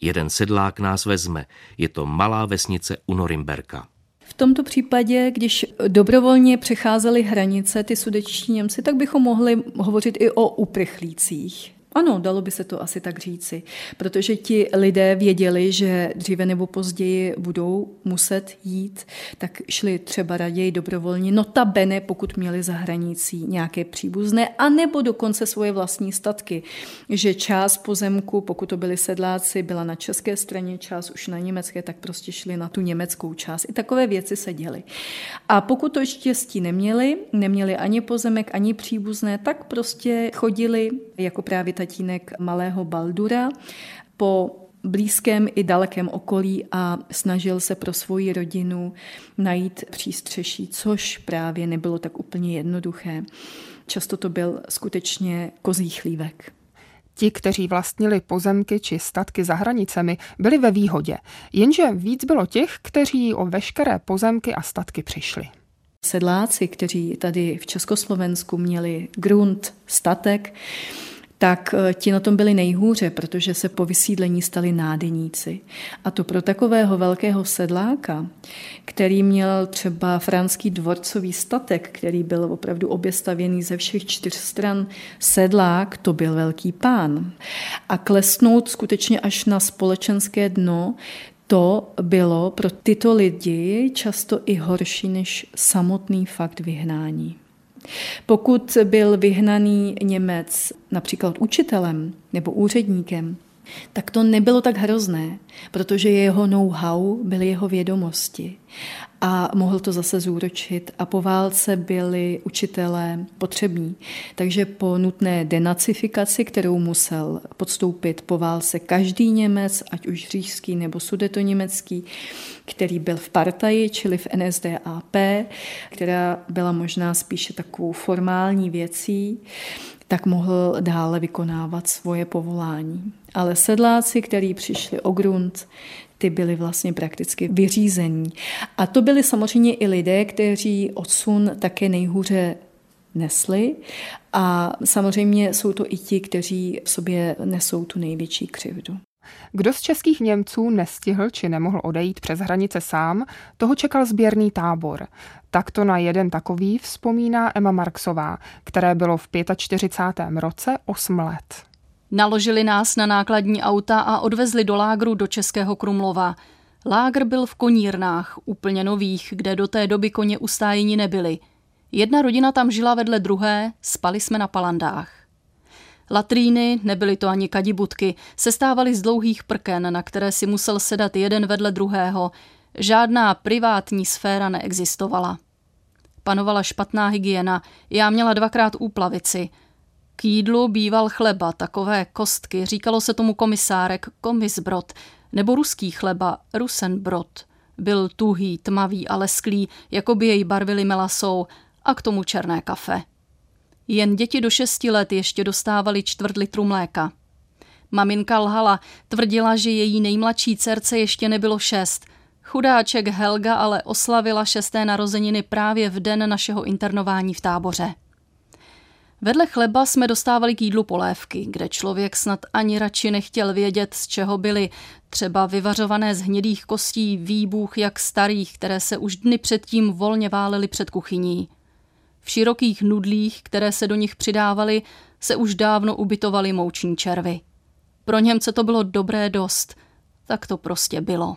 Jeden sedlák nás vezme. Je to malá vesnice u Norimberka. V tomto případě, když dobrovolně přecházely hranice ty sudečtí Němci, tak bychom mohli hovořit i o uprchlících. Ano, dalo by se to asi tak říci, protože ti lidé věděli, že dříve nebo později budou muset jít, tak šli třeba raději dobrovolně, notabene, pokud měli za hranicí nějaké příbuzné, anebo dokonce svoje vlastní statky, že část pozemku, pokud to byli sedláci, byla na české straně, část už na německé, tak prostě šli na tu německou část. I takové věci se děly. A pokud to štěstí neměli, neměli ani pozemek, ani příbuzné, tak prostě chodili jako právě ta tatínek malého Baldura po blízkém i dalekém okolí a snažil se pro svoji rodinu najít přístřeší, což právě nebylo tak úplně jednoduché. Často to byl skutečně kozí chlívek. Ti, kteří vlastnili pozemky či statky za hranicemi, byli ve výhodě, jenže víc bylo těch, kteří o veškeré pozemky a statky přišli. Sedláci, kteří tady v Československu měli grunt, statek, tak eh, ti na tom byli nejhůře, protože se po vysídlení stali nádeníci. A to pro takového velkého sedláka, který měl třeba franský dvorcový statek, který byl opravdu oběstavěný ze všech čtyř stran, sedlák to byl velký pán. A klesnout skutečně až na společenské dno, to bylo pro tyto lidi často i horší než samotný fakt vyhnání. Pokud byl vyhnaný Němec například učitelem nebo úředníkem, tak to nebylo tak hrozné, protože jeho know-how byly jeho vědomosti a mohl to zase zúročit. A po válce byli učitelé potřební. Takže po nutné denacifikaci, kterou musel podstoupit po válce každý Němec, ať už říšský nebo sudetoněmecký, který byl v partaji, čili v NSDAP, která byla možná spíše takovou formální věcí, tak mohl dále vykonávat svoje povolání. Ale sedláci, kteří přišli o grunt, ty byly vlastně prakticky vyřízení. A to byli samozřejmě i lidé, kteří odsun také nejhůře nesli a samozřejmě jsou to i ti, kteří v sobě nesou tu největší křivdu. Kdo z českých Němců nestihl či nemohl odejít přes hranice sám, toho čekal sběrný tábor. Takto na jeden takový vzpomíná Emma Marksová, které bylo v 45. roce 8 let. Naložili nás na nákladní auta a odvezli do lágru do Českého Krumlova. Lágr byl v konírnách, úplně nových, kde do té doby koně ustájení nebyly. Jedna rodina tam žila vedle druhé, spali jsme na palandách. Latríny, nebyly to ani kadibutky, sestávaly z dlouhých prken, na které si musel sedat jeden vedle druhého. Žádná privátní sféra neexistovala. Panovala špatná hygiena, já měla dvakrát úplavici. K jídlu býval chleba, takové kostky, říkalo se tomu komisárek, komisbrod, nebo ruský chleba, rusenbrod. Byl tuhý, tmavý a lesklý, jako by jej barvili melasou a k tomu černé kafe. Jen děti do šesti let ještě dostávali čtvrt litru mléka. Maminka lhala, tvrdila, že její nejmladší dcerce ještě nebylo šest. Chudáček Helga ale oslavila šesté narozeniny právě v den našeho internování v táboře. Vedle chleba jsme dostávali k jídlu polévky, kde člověk snad ani radši nechtěl vědět, z čeho byly, třeba vyvařované z hnědých kostí výbuch jak starých, které se už dny předtím volně válely před kuchyní. V širokých nudlích, které se do nich přidávaly, se už dávno ubytovaly mouční červy. Pro Němce to bylo dobré dost. Tak to prostě bylo.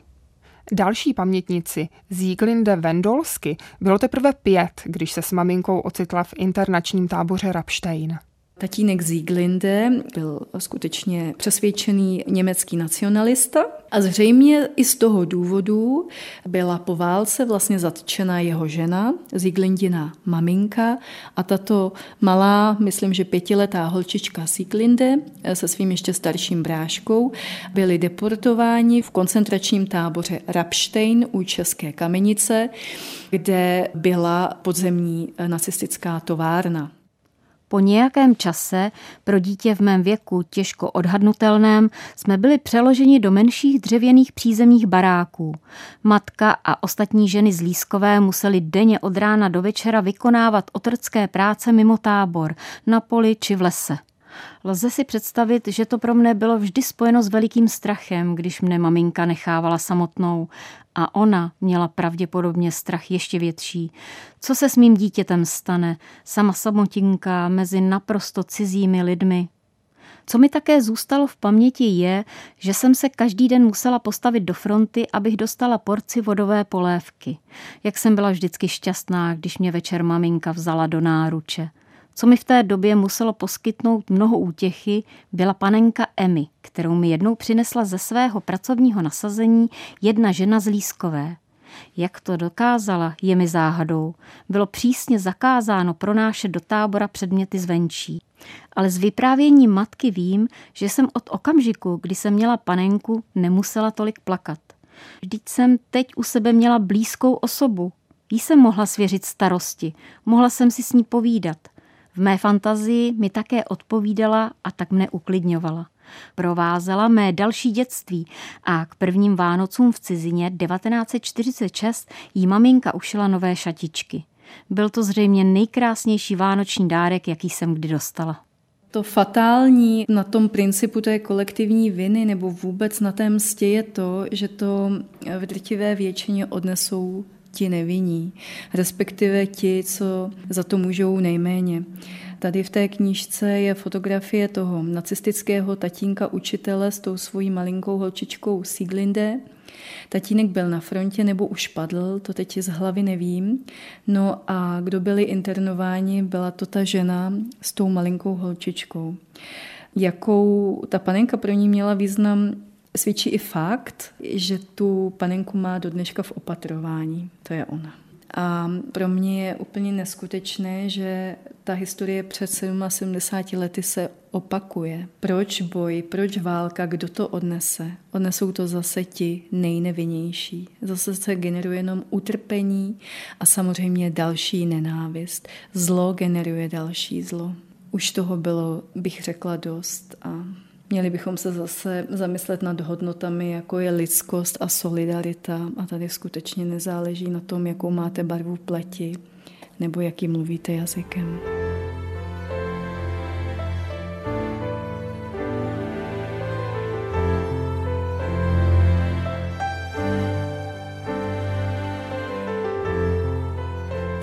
Další pamětnici, Zíglinde Vendolsky, bylo teprve pět, když se s maminkou ocitla v internačním táboře Rapstein. Tatínek Sieglinde byl skutečně přesvědčený německý nacionalista a zřejmě i z toho důvodu byla po válce vlastně zatčena jeho žena, Sieglindina maminka a tato malá, myslím, že pětiletá holčička Sieglinde se svým ještě starším bráškou byli deportováni v koncentračním táboře Rapstein u České kamenice, kde byla podzemní nacistická továrna. Po nějakém čase, pro dítě v mém věku těžko odhadnutelném, jsme byli přeloženi do menších dřevěných přízemních baráků. Matka a ostatní ženy z Lískové museli denně od rána do večera vykonávat otrcké práce mimo tábor, na poli či v lese. Lze si představit, že to pro mne bylo vždy spojeno s velikým strachem, když mne maminka nechávala samotnou a ona měla pravděpodobně strach ještě větší. Co se s mým dítětem stane? Sama samotinka mezi naprosto cizími lidmi. Co mi také zůstalo v paměti je, že jsem se každý den musela postavit do fronty, abych dostala porci vodové polévky. Jak jsem byla vždycky šťastná, když mě večer maminka vzala do náruče. Co mi v té době muselo poskytnout mnoho útěchy, byla panenka Emmy, kterou mi jednou přinesla ze svého pracovního nasazení jedna žena z Lískové. Jak to dokázala, je mi záhadou. Bylo přísně zakázáno pronášet do tábora předměty zvenčí. Ale z vyprávění matky vím, že jsem od okamžiku, kdy jsem měla panenku, nemusela tolik plakat. Vždyť jsem teď u sebe měla blízkou osobu. Jí jsem mohla svěřit starosti, mohla jsem si s ní povídat – v mé fantazii mi také odpovídala a tak mne uklidňovala. Provázela mé další dětství a k prvním Vánocům v cizině 1946 jí maminka ušila nové šatičky. Byl to zřejmě nejkrásnější vánoční dárek, jaký jsem kdy dostala. To fatální na tom principu té kolektivní viny nebo vůbec na té mstě je to, že to v drtivé většině odnesou ti nevinní, respektive ti, co za to můžou nejméně. Tady v té knížce je fotografie toho nacistického tatínka učitele s tou svojí malinkou holčičkou Sieglinde. Tatínek byl na frontě nebo už padl, to teď z hlavy nevím. No a kdo byli internováni, byla to ta žena s tou malinkou holčičkou. Jakou ta panenka pro ní měla význam, Svědčí i fakt, že tu panenku má do dneška v opatrování. To je ona. A pro mě je úplně neskutečné, že ta historie před 77 lety se opakuje. Proč boj, proč válka, kdo to odnese? Odnesou to zase ti nejnevinnější. Zase se generuje jenom utrpení a samozřejmě další nenávist. Zlo generuje další zlo. Už toho bylo, bych řekla, dost a Měli bychom se zase zamyslet nad hodnotami, jako je lidskost a solidarita. A tady skutečně nezáleží na tom, jakou máte barvu pleti nebo jaký mluvíte jazykem.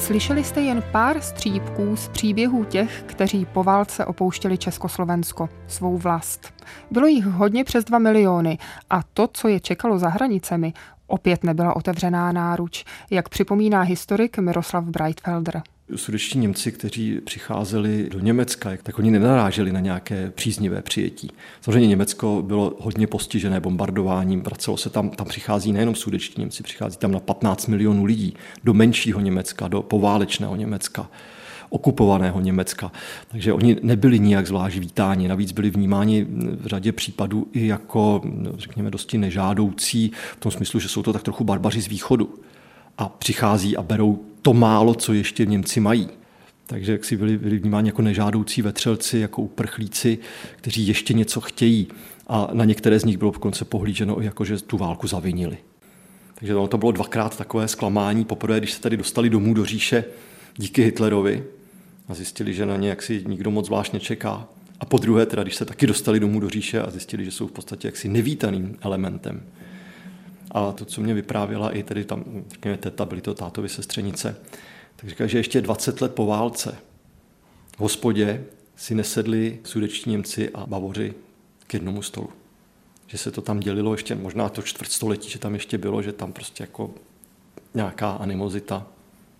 Slyšeli jste jen pár střípků z příběhů těch, kteří po válce opouštěli Československo, svou vlast. Bylo jich hodně přes dva miliony a to, co je čekalo za hranicemi, opět nebyla otevřená náruč, jak připomíná historik Miroslav Breitfelder sudečtí Němci, kteří přicházeli do Německa, tak oni nenaráželi na nějaké příznivé přijetí. Samozřejmě Německo bylo hodně postižené bombardováním, vracelo se tam, tam přichází nejenom sudečtí Němci, přichází tam na 15 milionů lidí do menšího Německa, do poválečného Německa okupovaného Německa. Takže oni nebyli nijak zvlášť vítáni, navíc byli vnímáni v řadě případů i jako, řekněme, dosti nežádoucí, v tom smyslu, že jsou to tak trochu barbaři z východu a přichází a berou to málo, co ještě Němci mají. Takže jak si byli, byli vnímáni jako nežádoucí vetřelci, jako uprchlíci, kteří ještě něco chtějí. A na některé z nich bylo dokonce pohlíženo jako, že tu válku zavinili. Takže to bylo dvakrát takové zklamání. Poprvé, když se tady dostali domů do říše díky Hitlerovi a zjistili, že na ně jaksi nikdo moc zvláštně čeká. A po druhé, teda, když se taky dostali domů do říše a zjistili, že jsou v podstatě jaksi nevítaným elementem a to, co mě vyprávěla i tedy tam, řekněme, teta, byly to tátovi sestřenice, tak říká, že ještě 20 let po válce v hospodě si nesedli sudečtí Němci a Bavoři k jednomu stolu. Že se to tam dělilo ještě možná to čtvrtstoletí, že tam ještě bylo, že tam prostě jako nějaká animozita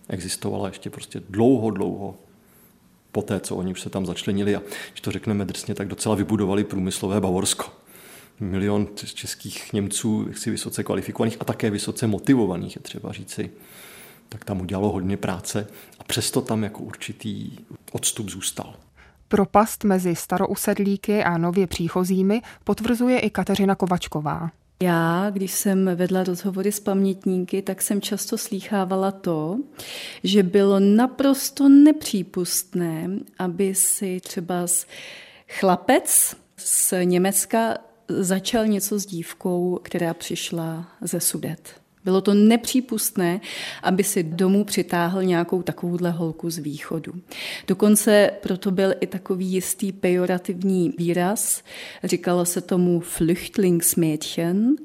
existovala ještě prostě dlouho, dlouho po té, co oni už se tam začlenili a když to řekneme drsně, tak docela vybudovali průmyslové Bavorsko milion českých Němců si vysoce kvalifikovaných a také vysoce motivovaných, je třeba říci, tak tam udělalo hodně práce a přesto tam jako určitý odstup zůstal. Propast mezi starousedlíky a nově příchozími potvrzuje i Kateřina Kovačková. Já, když jsem vedla rozhovory s pamětníky, tak jsem často slýchávala to, že bylo naprosto nepřípustné, aby si třeba chlapec z Německa začal něco s dívkou, která přišla ze Sudet. Bylo to nepřípustné, aby si domů přitáhl nějakou takovouhle holku z východu. Dokonce proto byl i takový jistý pejorativní výraz. Říkalo se tomu Flüchtlingsmädchen,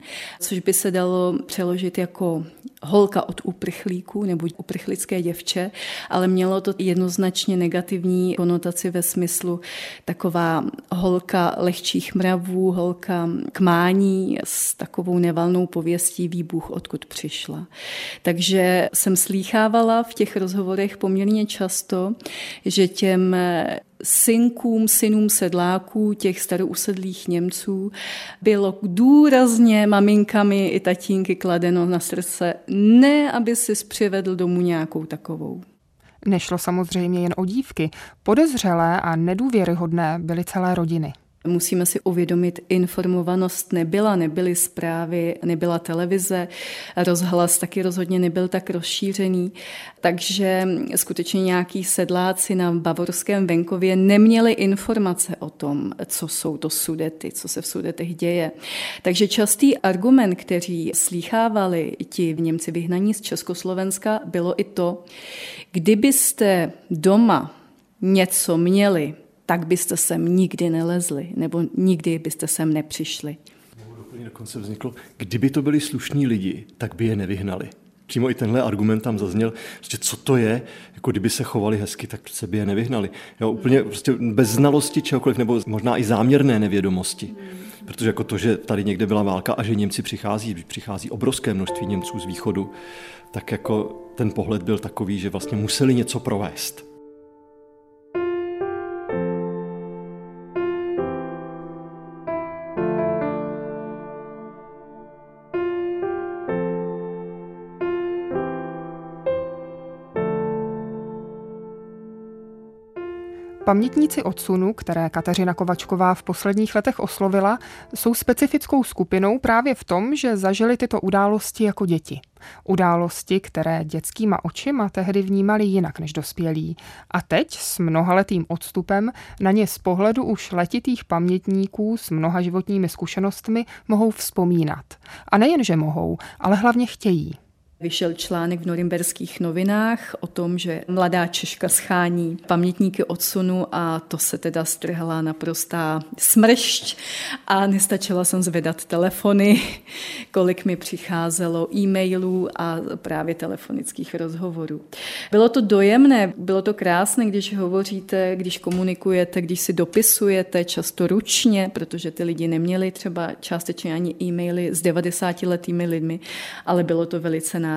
což by se dalo přeložit jako holka od uprchlíků nebo uprchlické děvče, ale mělo to jednoznačně negativní konotaci ve smyslu taková holka lehčích mravů, holka kmání s takovou nevalnou pověstí výbuch, odkud přišla. Takže jsem slýchávala v těch rozhovorech poměrně často, že těm synkům, synům sedláků, těch starousedlých Němců, bylo důrazně maminkami i tatínky kladeno na srdce, ne, aby si přivedl domů nějakou takovou. Nešlo samozřejmě jen o dívky. Podezřelé a nedůvěryhodné byly celé rodiny. Musíme si uvědomit, informovanost nebyla, nebyly zprávy, nebyla televize, rozhlas taky rozhodně nebyl tak rozšířený, takže skutečně nějaký sedláci na bavorském venkově neměli informace o tom, co jsou to sudety, co se v sudetech děje. Takže častý argument, který slýchávali ti Němci vyhnaní z Československa, bylo i to, kdybyste doma něco měli, tak byste sem nikdy nelezli, nebo nikdy byste sem nepřišli. Dokonce vzniklo, kdyby to byli slušní lidi, tak by je nevyhnali. Přímo i tenhle argument tam zazněl, prostě co to je, jako kdyby se chovali hezky, tak se by je nevyhnali. Jo, úplně prostě bez znalosti čehokoliv, nebo možná i záměrné nevědomosti. Protože jako to, že tady někde byla válka a že Němci přichází, přichází obrovské množství Němců z východu, tak jako ten pohled byl takový, že vlastně museli něco provést. Pamětníci odsunu, které Kateřina Kovačková v posledních letech oslovila, jsou specifickou skupinou právě v tom, že zažili tyto události jako děti. Události, které dětskýma očima tehdy vnímali jinak než dospělí. A teď s mnohaletým odstupem na ně z pohledu už letitých pamětníků s mnoha životními zkušenostmi mohou vzpomínat. A nejen, že mohou, ale hlavně chtějí. Vyšel článek v norimberských novinách o tom, že mladá Češka schání pamětníky odsunu a to se teda strhla naprostá smršť a nestačila jsem zvedat telefony, kolik mi přicházelo e-mailů a právě telefonických rozhovorů. Bylo to dojemné, bylo to krásné, když hovoříte, když komunikujete, když si dopisujete, často ručně, protože ty lidi neměli třeba částečně ani e-maily s 90-letými lidmi, ale bylo to velice náročné.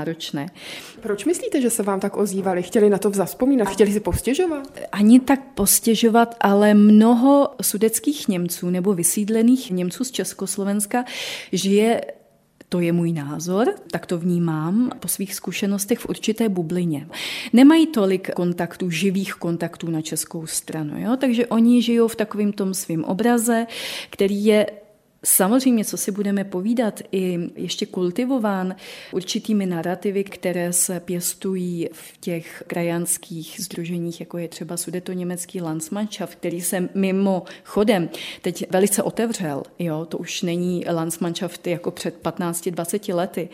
Proč myslíte, že se vám tak ozývali? Chtěli na to vzpomínat? Chtěli si postěžovat? Ani tak postěžovat, ale mnoho sudeckých Němců nebo vysídlených Němců z Československa žije to je můj názor, tak to vnímám po svých zkušenostech v určité bublině. Nemají tolik kontaktů, živých kontaktů na českou stranu, jo? takže oni žijou v takovém tom svém obraze, který je Samozřejmě, co si budeme povídat, i ještě kultivován určitými narrativy, které se pěstují v těch krajanských združeních, jako je třeba sudeto-německý Landsmannschaft, který se mimo chodem teď velice otevřel. Jo? To už není Landsmannschaft jako před 15-20 lety.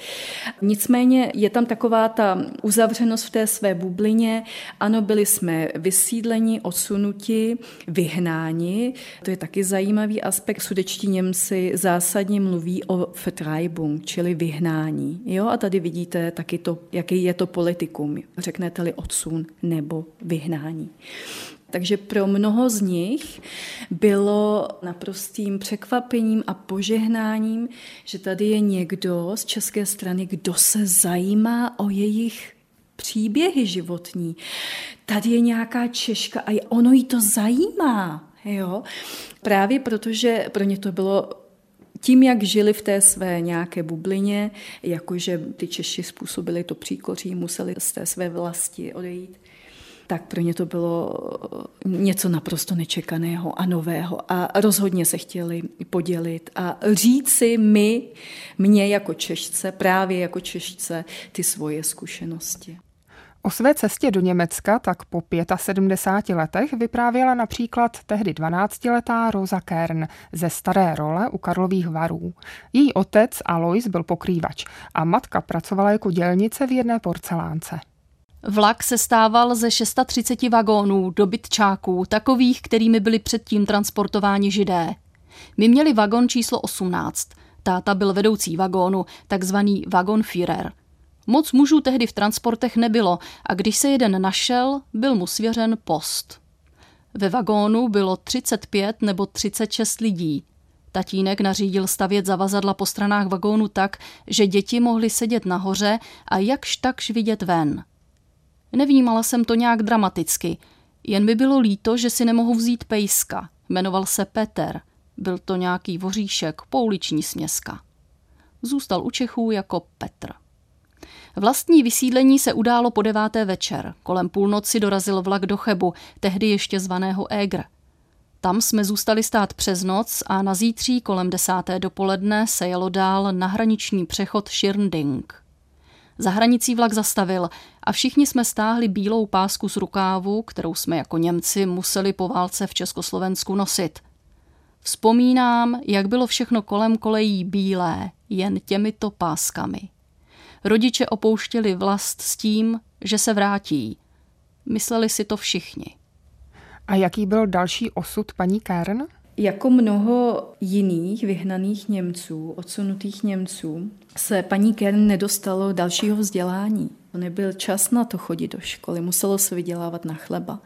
Nicméně je tam taková ta uzavřenost v té své bublině. Ano, byli jsme vysídleni, odsunuti, vyhnáni. To je taky zajímavý aspekt. Sudečtí Němci zásadně mluví o Vertreibung, čili vyhnání. Jo? A tady vidíte taky to, jaký je to politikum. Řeknete-li odsun nebo vyhnání. Takže pro mnoho z nich bylo naprostým překvapením a požehnáním, že tady je někdo z české strany, kdo se zajímá o jejich příběhy životní. Tady je nějaká Češka a ono jí to zajímá. Jo? Právě protože pro ně to bylo tím, jak žili v té své nějaké bublině, jakože ty Češi způsobili to příkoří, museli z té své vlasti odejít, tak pro ně to bylo něco naprosto nečekaného a nového. A rozhodně se chtěli podělit a říci mi, mě jako Češce, právě jako Češce, ty svoje zkušenosti. O své cestě do Německa tak po 75 letech vyprávěla například tehdy 12-letá Rosa Kern ze Staré role u Karlových varů. Její otec Alois byl pokrývač a matka pracovala jako dělnice v jedné porcelánce. Vlak se stával ze 630 vagónů dobytčáků, takových, kterými byli předtím transportováni židé. My měli vagon číslo 18. Táta byl vedoucí vagónu, takzvaný Wagonführer – Moc mužů tehdy v transportech nebylo a když se jeden našel, byl mu svěřen post. Ve vagónu bylo 35 nebo 36 lidí. Tatínek nařídil stavět zavazadla po stranách vagónu tak, že děti mohly sedět nahoře a jakž takž vidět ven. Nevnímala jsem to nějak dramaticky, jen by bylo líto, že si nemohu vzít pejska. Jmenoval se Peter. Byl to nějaký voříšek, pouliční směska. Zůstal u Čechů jako Petr. Vlastní vysídlení se událo po deváté večer. Kolem půlnoci dorazil vlak do Chebu, tehdy ještě zvaného Egr. Tam jsme zůstali stát přes noc a na zítří kolem desáté dopoledne se jelo dál na hraniční přechod Schirnding. Za hranicí vlak zastavil a všichni jsme stáhli bílou pásku z rukávu, kterou jsme jako Němci museli po válce v Československu nosit. Vzpomínám, jak bylo všechno kolem kolejí bílé, jen těmito páskami. Rodiče opouštěli vlast s tím, že se vrátí. Mysleli si to všichni. A jaký byl další osud paní Kern? Jako mnoho jiných vyhnaných Němců, odsunutých Němců, se paní Kern nedostalo dalšího vzdělání. Nebyl čas na to chodit do školy, muselo se vydělávat na chleba.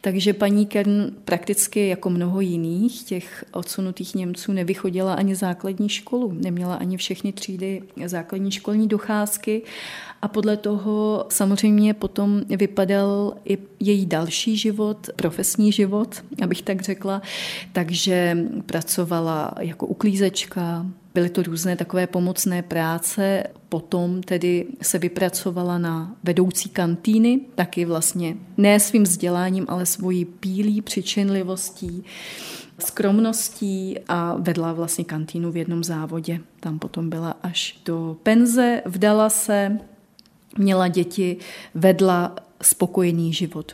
Takže paní Kern prakticky jako mnoho jiných těch odsunutých Němců nevychodila ani základní školu, neměla ani všechny třídy základní školní docházky a podle toho samozřejmě potom vypadal i její další život, profesní život, abych tak řekla. Takže pracovala jako uklízečka, Byly to různé takové pomocné práce. Potom tedy se vypracovala na vedoucí kantýny, taky vlastně ne svým vzděláním, ale svojí pílí, přičinlivostí, skromností a vedla vlastně kantýnu v jednom závodě. Tam potom byla až do penze, vdala se, měla děti, vedla spokojený život.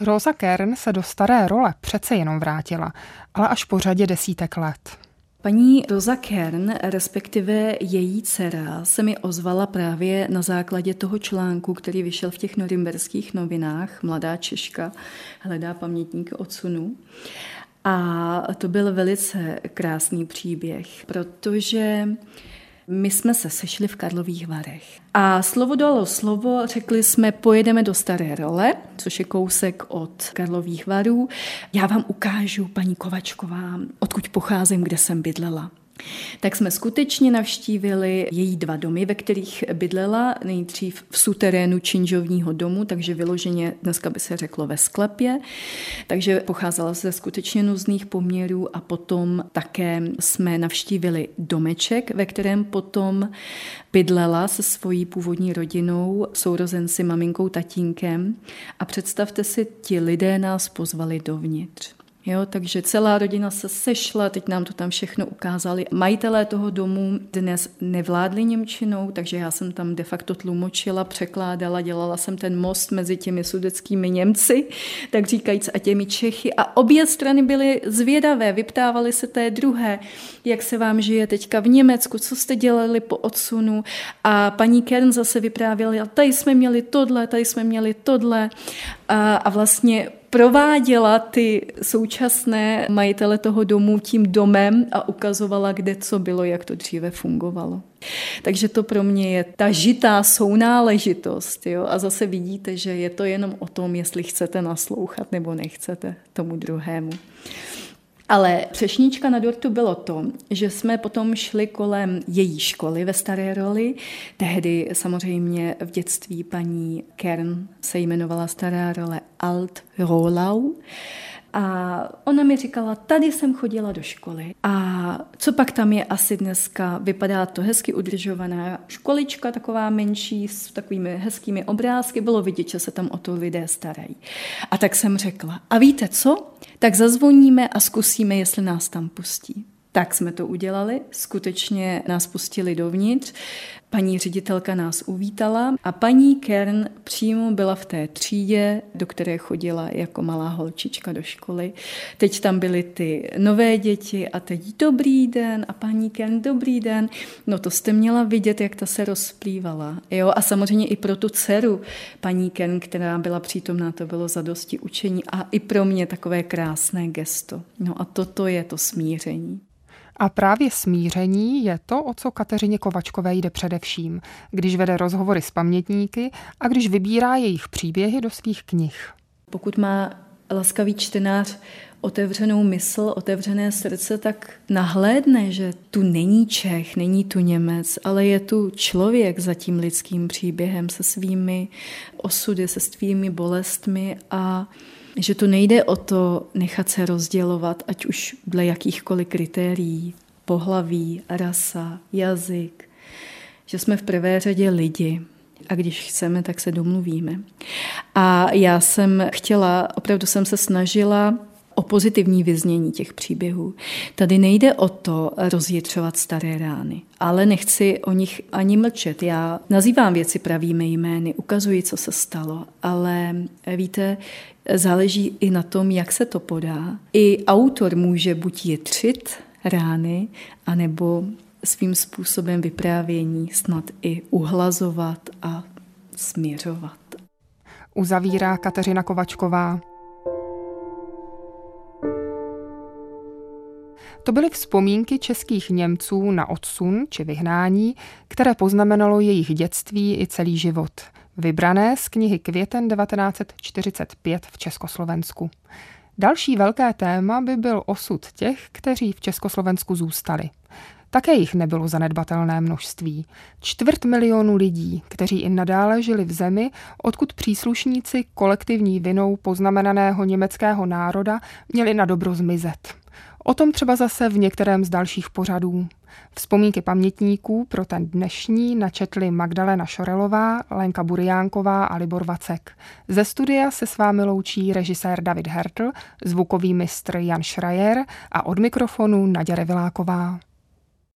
Rosa Kern se do staré role přece jenom vrátila, ale až po řadě desítek let. Paní Rosa Kern, respektive její dcera, se mi ozvala právě na základě toho článku, který vyšel v těch norimberských novinách. Mladá Češka hledá pamětník odsunu. A to byl velice krásný příběh, protože my jsme se sešli v Karlových Varech. A slovo dalo slovo, řekli jsme, pojedeme do Staré role, což je kousek od Karlových Varů. Já vám ukážu, paní Kovačková, odkud pocházím, kde jsem bydlela tak jsme skutečně navštívili její dva domy, ve kterých bydlela, nejdřív v suterénu činžovního domu, takže vyloženě dneska by se řeklo ve sklepě, takže pocházela ze skutečně nuzných poměrů a potom také jsme navštívili domeček, ve kterém potom bydlela se svojí původní rodinou, sourozenci, maminkou, tatínkem a představte si, ti lidé nás pozvali dovnitř. Jo, takže celá rodina se sešla, teď nám to tam všechno ukázali. Majitelé toho domu dnes nevládli Němčinou, takže já jsem tam de facto tlumočila, překládala, dělala jsem ten most mezi těmi sudeckými Němci, tak říkajíc, a těmi Čechy. A obě strany byly zvědavé, vyptávali se té druhé, jak se vám žije teďka v Německu, co jste dělali po odsunu. A paní Kern zase vyprávěla, tady jsme měli tohle, tady jsme měli tohle. A, a vlastně prováděla ty současné majitele toho domu tím domem a ukazovala, kde co bylo, jak to dříve fungovalo. Takže to pro mě je ta žitá sounáležitost. Jo? A zase vidíte, že je to jenom o tom, jestli chcete naslouchat nebo nechcete tomu druhému. Ale přešníčka na dortu bylo to, že jsme potom šli kolem její školy ve Staré roli. Tehdy samozřejmě v dětství paní Kern se jmenovala Stará role Alt Rolau. A ona mi říkala, tady jsem chodila do školy. A co pak tam je asi dneska? Vypadá to hezky udržovaná školička, taková menší, s takovými hezkými obrázky. Bylo vidět, že se tam o to lidé starají. A tak jsem řekla, a víte co? Tak zazvoníme a zkusíme, jestli nás tam pustí. Tak jsme to udělali, skutečně nás pustili dovnitř. Paní ředitelka nás uvítala a paní Kern přímo byla v té třídě, do které chodila jako malá holčička do školy. Teď tam byly ty nové děti a teď dobrý den a paní Kern dobrý den. No to jste měla vidět, jak ta se rozplývala. Jo? A samozřejmě i pro tu dceru paní Kern, která byla přítomná, to bylo zadosti učení a i pro mě takové krásné gesto. No a toto je to smíření. A právě smíření je to, o co Kateřině Kovačkové jde především, když vede rozhovory s pamětníky a když vybírá jejich příběhy do svých knih. Pokud má laskavý čtenář otevřenou mysl, otevřené srdce, tak nahlédne, že tu není Čech, není tu Němec, ale je tu člověk za tím lidským příběhem se svými osudy, se svými bolestmi a že to nejde o to nechat se rozdělovat, ať už dle jakýchkoliv kritérií, pohlaví, rasa, jazyk, že jsme v prvé řadě lidi a když chceme, tak se domluvíme. A já jsem chtěla, opravdu jsem se snažila o pozitivní vyznění těch příběhů. Tady nejde o to rozjitřovat staré rány, ale nechci o nich ani mlčet. Já nazývám věci pravými jmény, ukazuji, co se stalo, ale víte, záleží i na tom, jak se to podá. I autor může buď jitřit rány, anebo svým způsobem vyprávění snad i uhlazovat a směřovat. Uzavírá Kateřina Kovačková. To byly vzpomínky českých Němců na odsun či vyhnání, které poznamenalo jejich dětství i celý život. Vybrané z knihy Květen 1945 v Československu. Další velké téma by byl osud těch, kteří v Československu zůstali. Také jich nebylo zanedbatelné množství. Čtvrt milionu lidí, kteří i nadále žili v zemi, odkud příslušníci kolektivní vinou poznamenaného německého národa měli na dobro zmizet. O tom třeba zase v některém z dalších pořadů. Vzpomínky pamětníků pro ten dnešní načetli Magdalena Šorelová, Lenka Buriánková a Libor Vacek. Ze studia se s vámi loučí režisér David Hertl, zvukový mistr Jan Schreier a od mikrofonu Naděra Reviláková.